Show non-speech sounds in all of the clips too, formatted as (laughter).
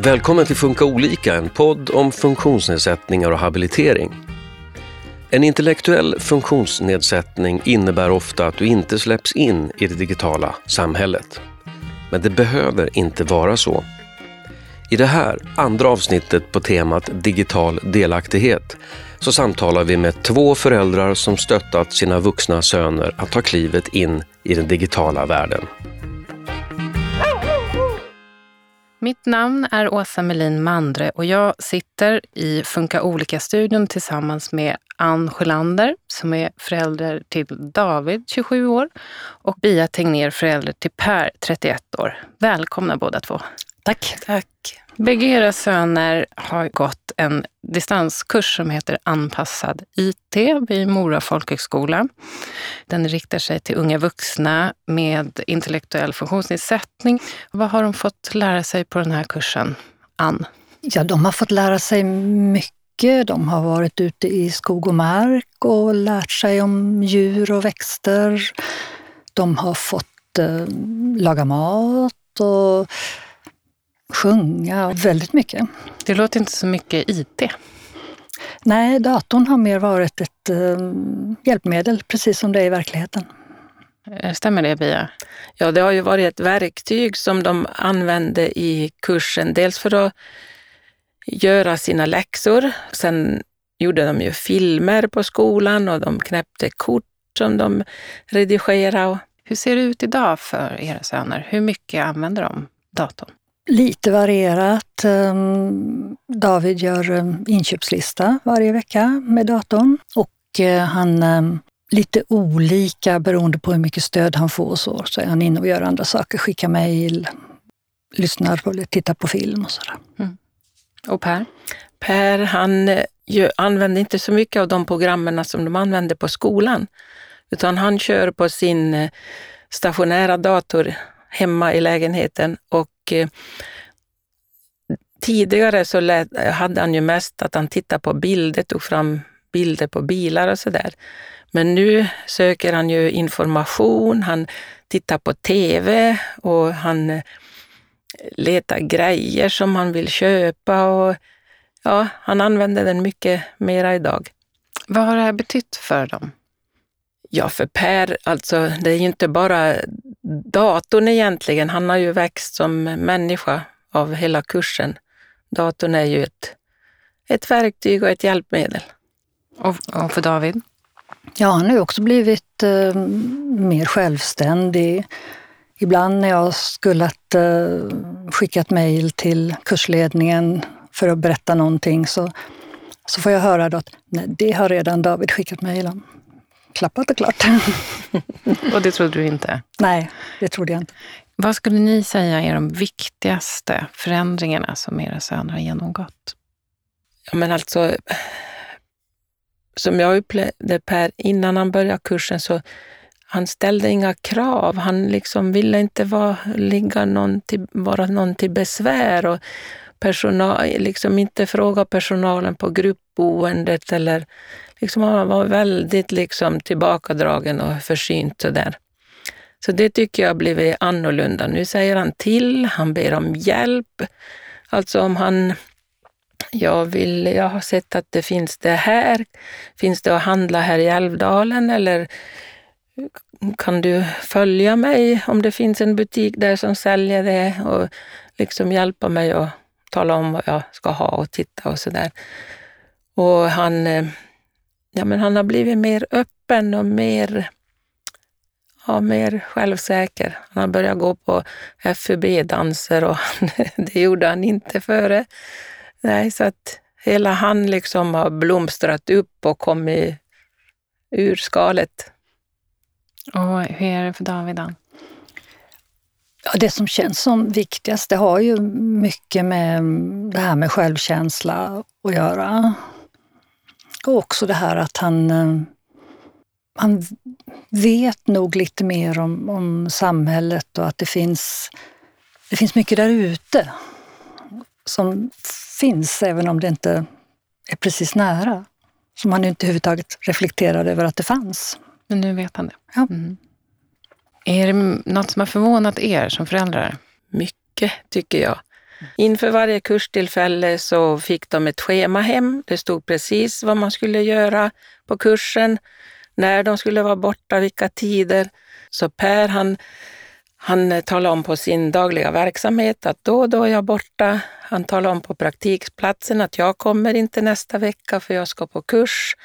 Välkommen till Funka olika, en podd om funktionsnedsättningar och habilitering. En intellektuell funktionsnedsättning innebär ofta att du inte släpps in i det digitala samhället. Men det behöver inte vara så. I det här andra avsnittet på temat digital delaktighet så samtalar vi med två föräldrar som stöttat sina vuxna söner att ta klivet in i den digitala världen. Mitt namn är Åsa Melin Mandre och jag sitter i Funka olika-studion tillsammans med Ann Sjölander som är förälder till David, 27 år, och Bia Tegnér, förälder till Per, 31 år. Välkomna båda två. Tack. Tack. Bägge era söner har gått en distanskurs som heter Anpassad IT vid Mora folkhögskola. Den riktar sig till unga vuxna med intellektuell funktionsnedsättning. Vad har de fått lära sig på den här kursen? Ann? Ja, de har fått lära sig mycket. De har varit ute i skog och mark och lärt sig om djur och växter. De har fått eh, laga mat och sjunga väldigt mycket. Det låter inte så mycket IT. Nej, datorn har mer varit ett eh, hjälpmedel, precis som det är i verkligheten. Eh, stämmer det, Bia? Ja, det har ju varit ett verktyg som de använde i kursen. Dels för att göra sina läxor. Sen gjorde de ju filmer på skolan och de knäppte kort som de redigerade. Hur ser det ut idag för era söner? Hur mycket använder de datorn? Lite varierat. Ehm, David gör ehm, inköpslista varje vecka med datorn och eh, han ehm, lite olika beroende på hur mycket stöd han får så, så är han inne och gör andra saker, skickar mejl, lyssnar på, tittar på film och sådär. Mm. Och Per? Per, han eh, ju, använder inte så mycket av de programmen som de använder på skolan, utan han kör på sin eh, stationära dator hemma i lägenheten och eh, tidigare så lät, hade han ju mest att han tittade på bilder, tog fram bilder på bilar och sådär. Men nu söker han ju information, han tittar på TV och han eh, letar grejer som han vill köpa och ja, han använder den mycket mera idag. Vad har det här betytt för dem? Ja, för Per, alltså det är ju inte bara datorn egentligen. Han har ju växt som människa av hela kursen. Datorn är ju ett, ett verktyg och ett hjälpmedel. Och, och för David? Ja, han har ju också blivit eh, mer självständig. Ibland när jag skulle att eh, skicka ett mejl till kursledningen för att berätta någonting så, så får jag höra att nej, det har redan David skickat mejl om klappat och klart. (laughs) och det trodde du inte? Nej, det trodde jag inte. Vad skulle ni säga är de viktigaste förändringarna som era söner har genomgått? Ja, men alltså, som jag upplevde Per, innan han började kursen så han ställde inga krav. Han liksom ville inte vara, ligga någon till, vara någon till besvär och personal, liksom inte fråga personalen på gruppboendet eller liksom han var väldigt liksom tillbakadragen och försynt sådär. Så det tycker jag har blivit annorlunda. Nu säger han till, han ber om hjälp. Alltså om han, jag, vill, jag har sett att det finns det här, finns det att handla här i Älvdalen eller kan du följa mig om det finns en butik där som säljer det och liksom hjälpa mig att tala om vad jag ska ha och titta och sådär. Och han eh, ja, men han har blivit mer öppen och mer, ja, mer självsäker. Han har börjat gå på FUB-danser och (laughs) det gjorde han inte före. Nej, så att hela han liksom har blomstrat upp och kommit ur skalet. Och hur är det för David? Ja, det som känns som viktigast, det har ju mycket med det här med självkänsla att göra. Och också det här att han, eh, han vet nog lite mer om, om samhället och att det finns, det finns mycket där ute som finns även om det inte är precis nära. Som han inte överhuvudtaget reflekterade över att det fanns. Men nu vet han det. Ja. Mm. Är det något som har förvånat er som föräldrar? Mycket, tycker jag. Inför varje kurstillfälle så fick de ett schema hem. Det stod precis vad man skulle göra på kursen, när de skulle vara borta, vilka tider. Så Per han han talade om på sin dagliga verksamhet att då och då är jag borta. Han talade om på praktikplatsen att jag kommer inte nästa vecka för jag ska på kurs.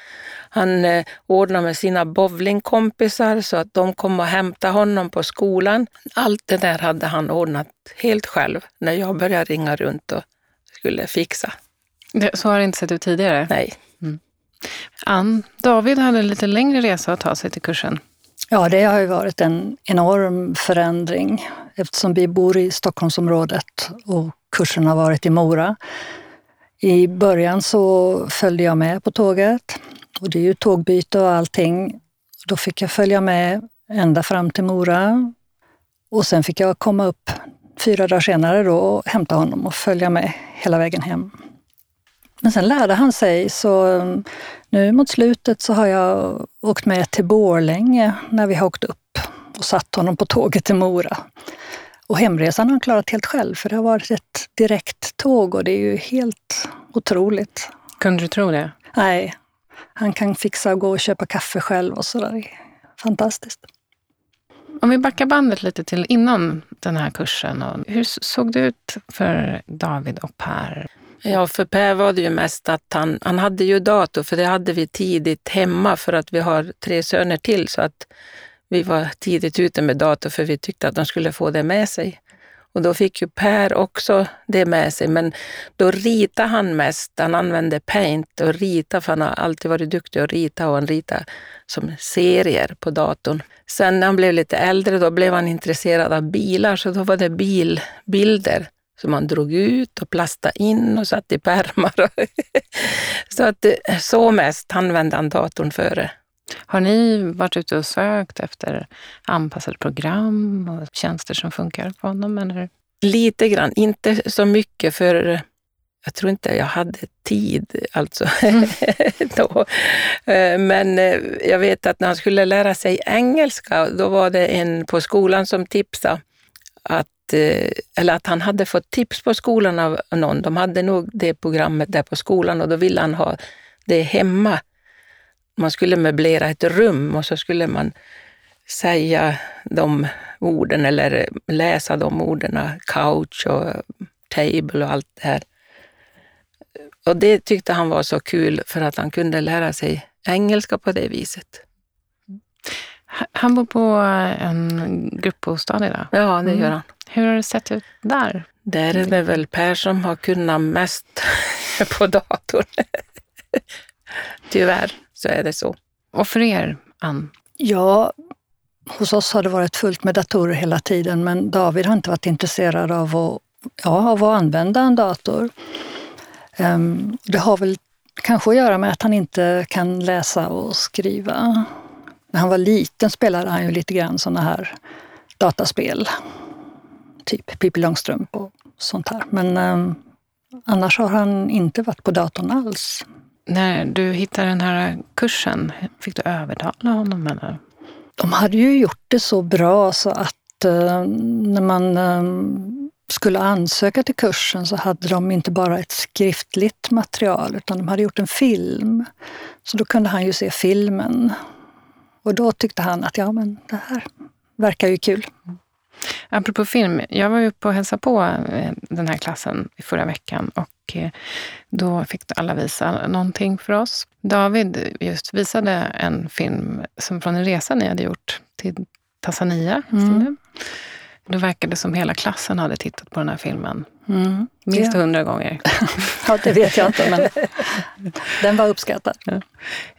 Han eh, ordnade med sina bowlingkompisar så att de kom och hämtade honom på skolan. Allt det där hade han ordnat helt själv när jag började ringa runt och skulle fixa. Det, så har det inte sett ut tidigare? Nej. Mm. Ann, David hade en lite längre resa att ta sig till kursen. Ja, det har ju varit en enorm förändring eftersom vi bor i Stockholmsområdet och kursen har varit i Mora. I början så följde jag med på tåget och det är ju tågbyte och allting. Då fick jag följa med ända fram till Mora och sen fick jag komma upp fyra dagar senare då och hämta honom och följa med hela vägen hem. Men sen lärde han sig, så nu mot slutet så har jag åkt med till Borlänge när vi har åkt upp och satt honom på tåget till Mora. Och hemresan har han klarat helt själv, för det har varit ett direkt tåg och det är ju helt otroligt. Kunde du tro det? Nej, han kan fixa och gå och köpa kaffe själv och sådär. Fantastiskt. Om vi backar bandet lite till innan den här kursen. hur såg det ut för David och Per? Ja, för Per var det ju mest att han, han hade ju dator, för det hade vi tidigt hemma för att vi har tre söner till. Så att vi var tidigt ute med dator för vi tyckte att de skulle få det med sig. Och då fick ju Per också det med sig, men då ritade han mest. Han använde Paint och ritade, för han har alltid varit duktig att rita och han ritade som serier på datorn. Sen när han blev lite äldre, då blev han intresserad av bilar, så då var det bilbilder som man drog ut och plastade in och satte i pärmar. (laughs) så att så mest använde han datorn före. Har ni varit ute och sökt efter anpassade program och tjänster som funkar på honom? Eller? Lite grann, inte så mycket för jag tror inte jag hade tid alltså mm. (laughs) då. Eh, men eh, jag vet att när han skulle lära sig engelska, då var det en på skolan som tipsade att Eh, Eh, eller att han hade fått tips på skolan av någon. De hade nog det programmet där på skolan och då ville han ha det hemma. Man skulle möblera ett rum och så skulle man säga de orden eller läsa de orden, couch och table och allt det här. Och det tyckte han var så kul för att han kunde lära sig engelska på det viset. Han bor på en gruppbostad idag? Ja, det gör mm. han. Hur har det sett ut där? Där är det väl Per som har kunnat mest (laughs) på datorn. (laughs) Tyvärr så är det så. Och för er, Ann? Ja, hos oss har det varit fullt med datorer hela tiden, men David har inte varit intresserad av att, ja, av att använda en dator. Um, det har väl kanske att göra med att han inte kan läsa och skriva. När han var liten spelade han ju lite grann sådana här dataspel typ Pippi Långstrump och sånt här. Men eh, annars har han inte varit på datorn alls. När du hittade den här kursen, fick du övertala honom? Eller? De hade ju gjort det så bra så att eh, när man eh, skulle ansöka till kursen så hade de inte bara ett skriftligt material utan de hade gjort en film. Så då kunde han ju se filmen. Och då tyckte han att ja, men det här verkar ju kul. Apropå film, jag var uppe och hälsade på eh, den här klassen i förra veckan och eh, då fick alla visa någonting för oss. David just visade en film som från en resa ni hade gjort till Tanzania. Mm. Då verkade som hela klassen hade tittat på den här filmen mm. minst hundra ja. gånger. (laughs) ja, det vet jag inte, men den var uppskattad. Ja.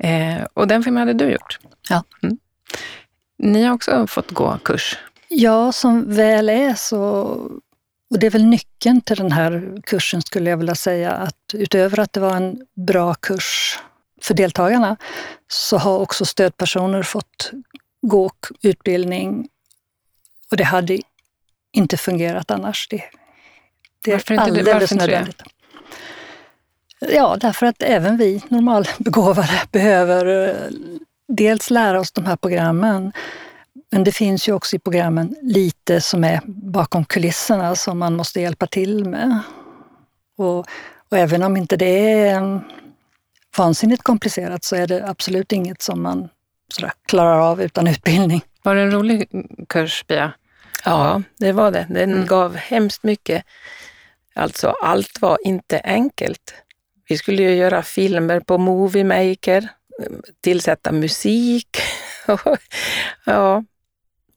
Eh, och den filmen hade du gjort. Ja. Mm. Ni har också fått gå kurs Ja, som väl är så, och det är väl nyckeln till den här kursen skulle jag vilja säga, att utöver att det var en bra kurs för deltagarna, så har också stödpersoner fått gå utbildning och det hade inte fungerat annars. Det, det är varför alldeles varför nödvändigt. Ja, därför att även vi normalbegåvade (laughs) behöver eh, dels lära oss de här programmen, men det finns ju också i programmen lite som är bakom kulisserna som man måste hjälpa till med. Och, och även om inte det är vansinnigt komplicerat så är det absolut inget som man klarar av utan utbildning. Var det en rolig kurs, Pia? Ja, det var det. Den mm. gav hemskt mycket. Alltså, allt var inte enkelt. Vi skulle ju göra filmer på Movie Maker, tillsätta musik. (laughs) ja,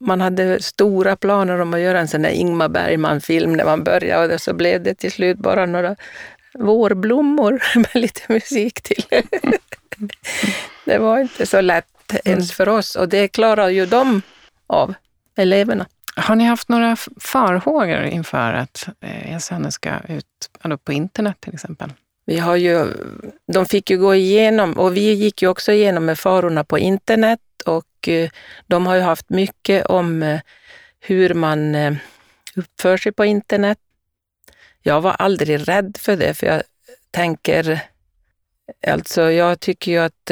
man hade stora planer om att göra en sån där Ingmar Bergman-film när man började och så blev det till slut bara några vårblommor (laughs) med lite musik till. (laughs) det var inte så lätt ens för oss och det klarar ju de av, eleverna. Har ni haft några farhågor inför att eh, er söner ska ut på internet till exempel? Vi har ju, de fick ju gå igenom, och vi gick ju också igenom med farorna på internet och eh, de har ju haft mycket om eh, hur man uppför sig på internet. Jag var aldrig rädd för det, för jag tänker, alltså jag tycker ju att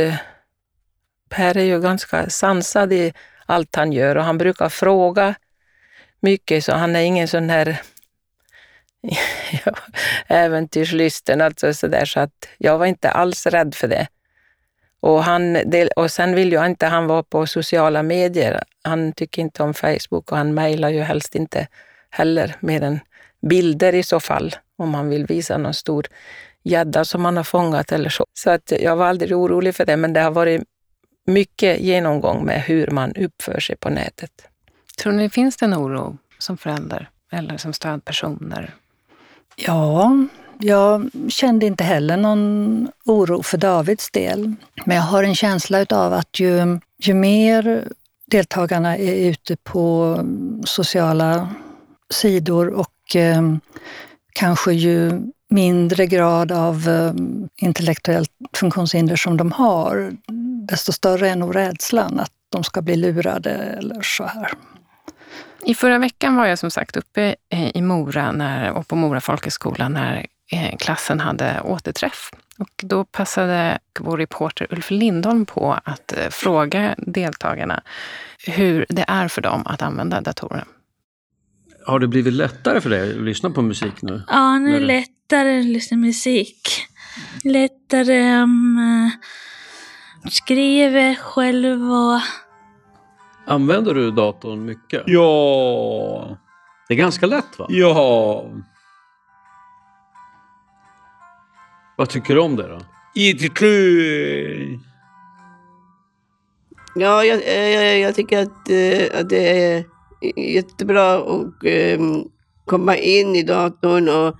Per är ju ganska sansad i allt han gör och han brukar fråga mycket, så han är ingen sån här (laughs) äventyrslysten, alltså så där, så att jag var inte alls rädd för det. Och, han, och sen vill ju inte han vara på sociala medier. Han tycker inte om Facebook och han mejlar ju helst inte heller, mer än bilder i så fall, om han vill visa någon stor gädda som han har fångat eller så. Så att jag var aldrig orolig för det, men det har varit mycket genomgång med hur man uppför sig på nätet. Tror ni finns det en oro som förälder eller som stödpersoner? Ja, jag kände inte heller någon oro för Davids del. Men jag har en känsla av att ju, ju mer deltagarna är ute på sociala sidor och eh, kanske ju mindre grad av eh, intellektuellt funktionshinder som de har, desto större är nog rädslan att de ska bli lurade eller så här. I förra veckan var jag som sagt uppe i Mora när, och på Mora folkhögskola när eh, klassen hade återträff. Och då passade vår reporter Ulf Lindholm på att eh, fråga deltagarna hur det är för dem att använda datorer. Har det blivit lättare för dig att lyssna på musik nu? Ja, nu är det lättare att lyssna på musik. Lättare um, skriva själv och Använder du datorn mycket? Ja. Det är ganska lätt va? Ja. Vad tycker du om det då? Jättekul! Ja, jag, jag, jag tycker att, eh, att det är jättebra att um, komma in i datorn och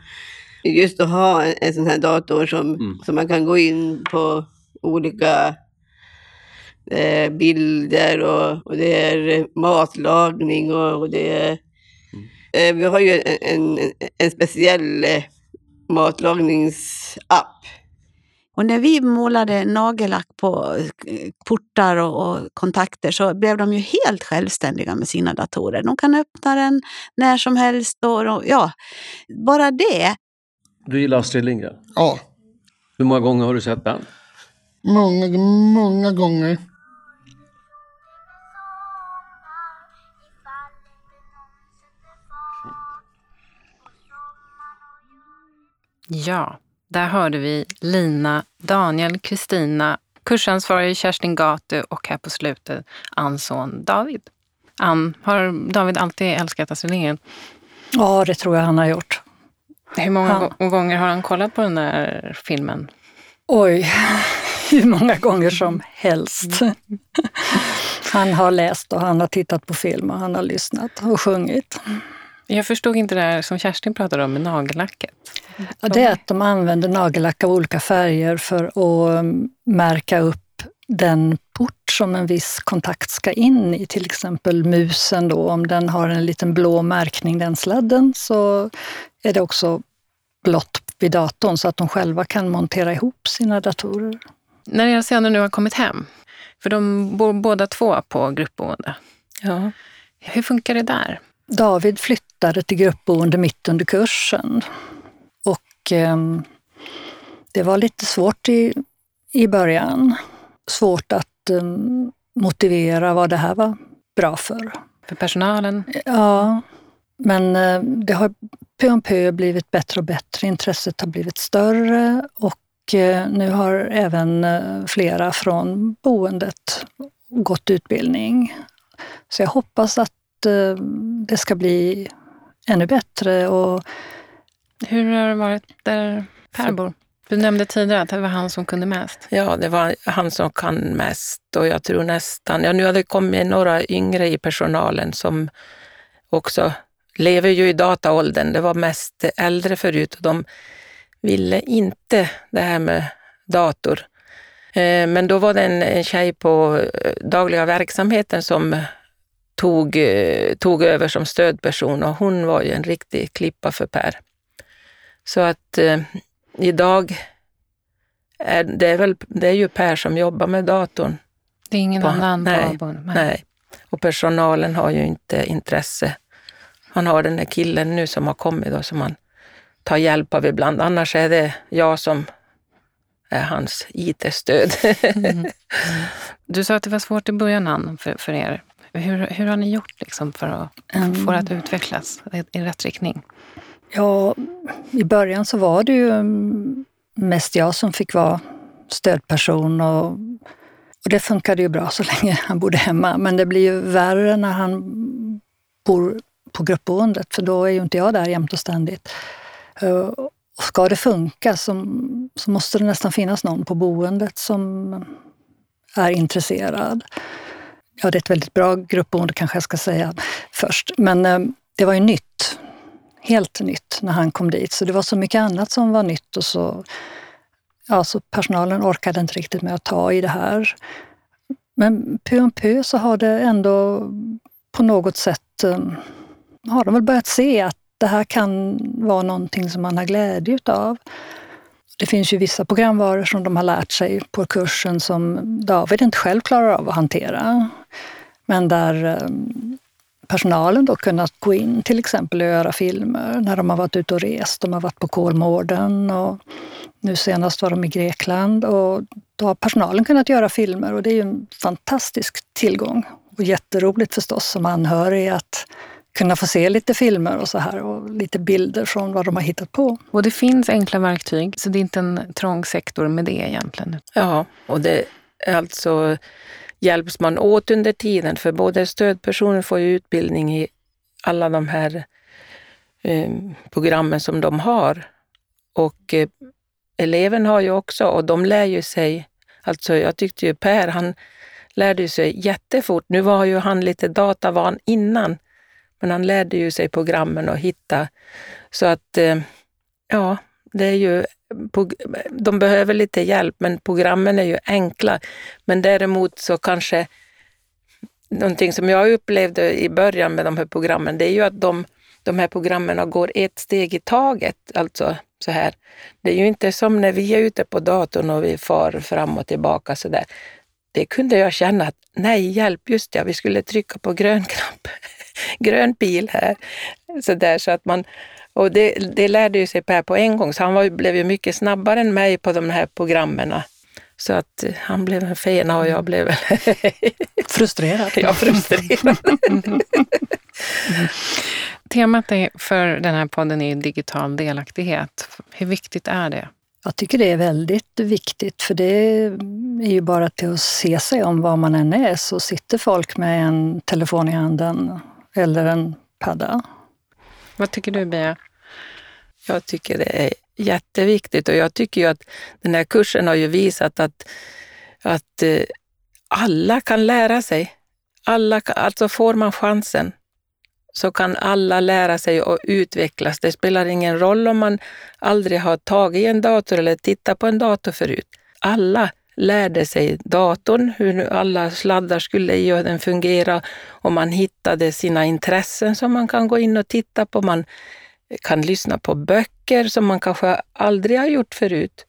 just att ha en, en sån här dator som, mm. som man kan gå in på olika eh, bilder och, och, det är matlagning och, och det är... Mm. Eh, vi har ju en, en, en speciell eh, matlagningsapp. Och när vi målade nagellack på eh, portar och, och, kontakter så blev de ju helt självständiga med sina datorer. De kan öppna den när som helst och, och ja, bara det. Du gillar Astrid Lindgren? Ja. Hur många gånger har du sett den? Många, många gånger. Ja, där hörde vi Lina, Daniel, Kristina, kursansvarig Kerstin Gatu och här på slutet Anns son David. Ann, har David alltid älskat Astrid Lindgren? Ja, det tror jag han har gjort. Hur många han... gånger har han kollat på den där filmen? Oj, (laughs) hur många gånger som helst. Han har läst och han har tittat på film och han har lyssnat och sjungit. Jag förstod inte det här som Kerstin pratade om med nagellacket. Ja, det är att de använder nagellack av olika färger för att um, märka upp den port som en viss kontakt ska in i. Till exempel musen då, om den har en liten blå märkning, den sladden, så är det också blått vid datorn så att de själva kan montera ihop sina datorer. När era söner nu har kommit hem, för de bor båda två på gruppboende. Ja. Hur funkar det där? David flyttade till gruppboende mitt under kursen. Och eh, det var lite svårt i, i början. Svårt att eh, motivera vad det här var bra för. För personalen? Ja. Men eh, det har pö om pö blivit bättre och bättre. Intresset har blivit större och eh, nu har även eh, flera från boendet gått utbildning. Så jag hoppas att det ska bli ännu bättre. Och Hur har det varit där Per bor? Du nämnde tidigare att det var han som kunde mest. Ja, det var han som kan mest och jag tror nästan, ja nu har det kommit några yngre i personalen som också lever ju i dataåldern. Det var mest äldre förut och de ville inte det här med dator. Eh, men då var det en, en tjej på eh, dagliga verksamheten som tog, eh, tog över som stödperson och hon var ju en riktig klippa för Per. Så att eh, idag är det, är väl, det är ju Per som jobbar med datorn. Det är ingen på, annan nej, på nej. nej. Och personalen har ju inte intresse. Han har den där killen nu som har kommit då som han tar hjälp av ibland. Annars är det jag som är hans IT-stöd. Mm. (laughs) Du sa att det var svårt i början för, för er. Hur, hur har ni gjort liksom för att um, få det att utvecklas i rätt riktning? Ja, i början så var det ju mm, mest jag som fick vara stödperson och, och det funkade ju bra så länge han bodde hemma. Men det blir ju värre när han bor på gruppboendet för då är ju inte jag där jämt och ständigt. Eh, och ska det funka så, så måste det nästan finnas någon på boendet som är intresserad. Ja, det är ett väldigt bra gruppboende kanske jag ska säga först. Men eh, det var ju nytt helt nytt när han kom dit. Så det var så mycket annat som var nytt och så, ja, så personalen orkade inte riktigt med att ta i det här. Men pö om pö så har det ändå på något sätt, um, har de väl börjat se att det här kan vara någonting som man har glädje utav. Det finns ju vissa programvaror som de har lärt sig på kursen som David inte själv klarar av att hantera. Men där um, personalen då kunnat gå in till exempel och göra filmer när de har varit ute och rest. De har varit på Kolmården och nu senast var de i Grekland och då har personalen kunnat göra filmer och det är ju en fantastisk tillgång. Och jätteroligt förstås som anhörig att kunna få se lite filmer och så här och lite bilder från vad de har hittat på. Och det finns enkla verktyg, så det är inte en trång sektor med det egentligen. Ja, och det är alltså hjälps man åt under tiden, för både stödpersoner får ju utbildning i alla de här eh, programmen som de har. Och eh, eleven har ju också, och de lär ju sig, alltså jag tyckte ju Per, han lärde sig jättefort. Nu var ju han lite datavan innan, men han lärde ju sig programmen och hitta. Så att, eh, ja, det är ju de behöver lite hjälp, men programmen är ju enkla. Men däremot så kanske någonting som jag upplevde i början med de här programmen, det är ju att de, de här programmen går ett steg i taget. Alltså så här. Det är ju inte som när vi är ute på datorn och vi far fram och tillbaka så där. Det kunde jag känna att nej, hjälp, just det, vi skulle trycka på grön knapp, (laughs) grön pil här. Så, där, så att man, och det, det lärde ju sig Per på en gång, så han var, blev ju mycket snabbare än mig på de här programmen. Så att eh, han blev en fena och jag blev (laughs) frustrerad. ja, frustrerad. (laughs) Temat för den här podden är digital delaktighet. Hur viktigt är det? Jag tycker det är väldigt viktigt, för det är ju bara till att se sig om var man än är, så sitter folk med en telefon i handen eller en padda. Vad tycker du, Bea? Jag tycker det är jätteviktigt och jag tycker ju att den här kursen har ju visat att, att eh, alla kan lära sig. Alla, alltså får man chansen så kan alla lära sig och utvecklas. Det spelar ingen roll om man aldrig har tagit en dator eller tittat på en dator förut. Alla lärde sig datorn, hur alla sladdar skulle i och den fungera och man hittade sina intressen som man kan gå in och titta på. Man kan lyssna på böcker som man kanske aldrig har gjort förut.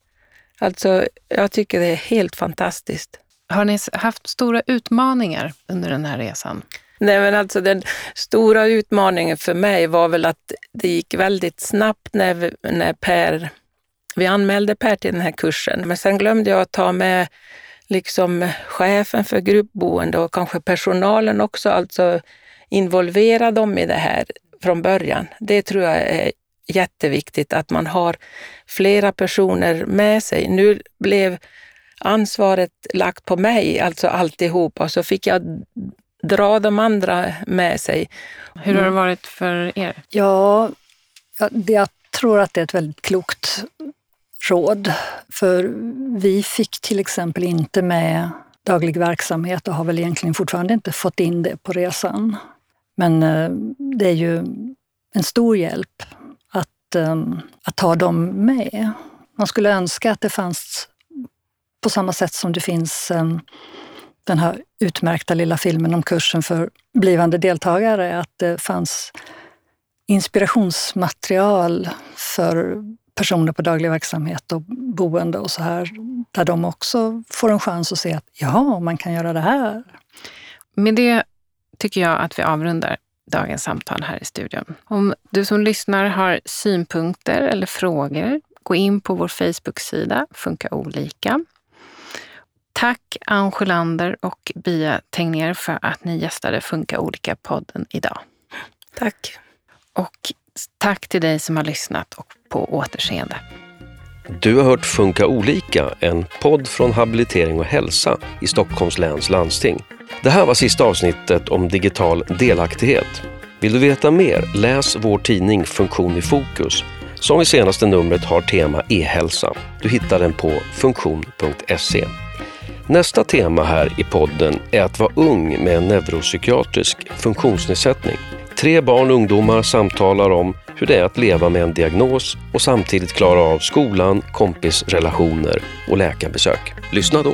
Alltså, jag tycker det är helt fantastiskt. Har ni haft stora utmaningar under den här resan? Nej, men alltså den stora utmaningen för mig var väl att det gick väldigt snabbt när, när Per, vi anmälde Per till den här kursen. Men sen glömde jag att ta med liksom chefen för gruppboende och kanske personalen också, alltså involvera dem i det här. från början. Det tror jag är jätteviktigt, att man har flera personer med sig. Nu blev ansvaret lagt på mig, alltså alltihop, och så fick jag dra de andra med sig. Hur har det varit för er? Ja, jag tror att det är ett väldigt klokt råd. För vi fick till exempel inte med daglig verksamhet och har väl egentligen fortfarande inte fått in det på resan. Men eh, det är ju en stor hjälp att, ehm, att ha dem med. Man skulle önska att det fanns på samma sätt som det finns ehm, den här utmärkta lilla filmen om kursen för blivande deltagare, att det fanns inspirationsmaterial för personer på daglig verksamhet och boende och så här, där de också får en chans att se att ja, man kan göra det här. Med det tycker jag att vi avrundar dagens samtal här i studion. Om du som lyssnar har synpunkter eller frågor, gå in på vår Facebook-sida Funka olika. Tack Ann Sjölander och Bia Tegnér för att ni gästade Funka olika-podden idag. Tack. Och tack till dig som har lyssnat och på återseende. Du har hört Funka olika, en podd från Habilitering och hälsa i Stockholms läns landsting. Det här var sista avsnittet om digital delaktighet. Vill du veta mer? Läs vår tidning Funktion i fokus som i senaste numret har tema e-hälsa. Du hittar den på funktion.se. Nästa tema här i podden är att vara ung med en neuropsykiatrisk funktionsnedsättning. Tre barn och ungdomar samtalar om hur det är att leva med en diagnos och samtidigt klara av skolan, kompisrelationer och läkarbesök. Lyssna då!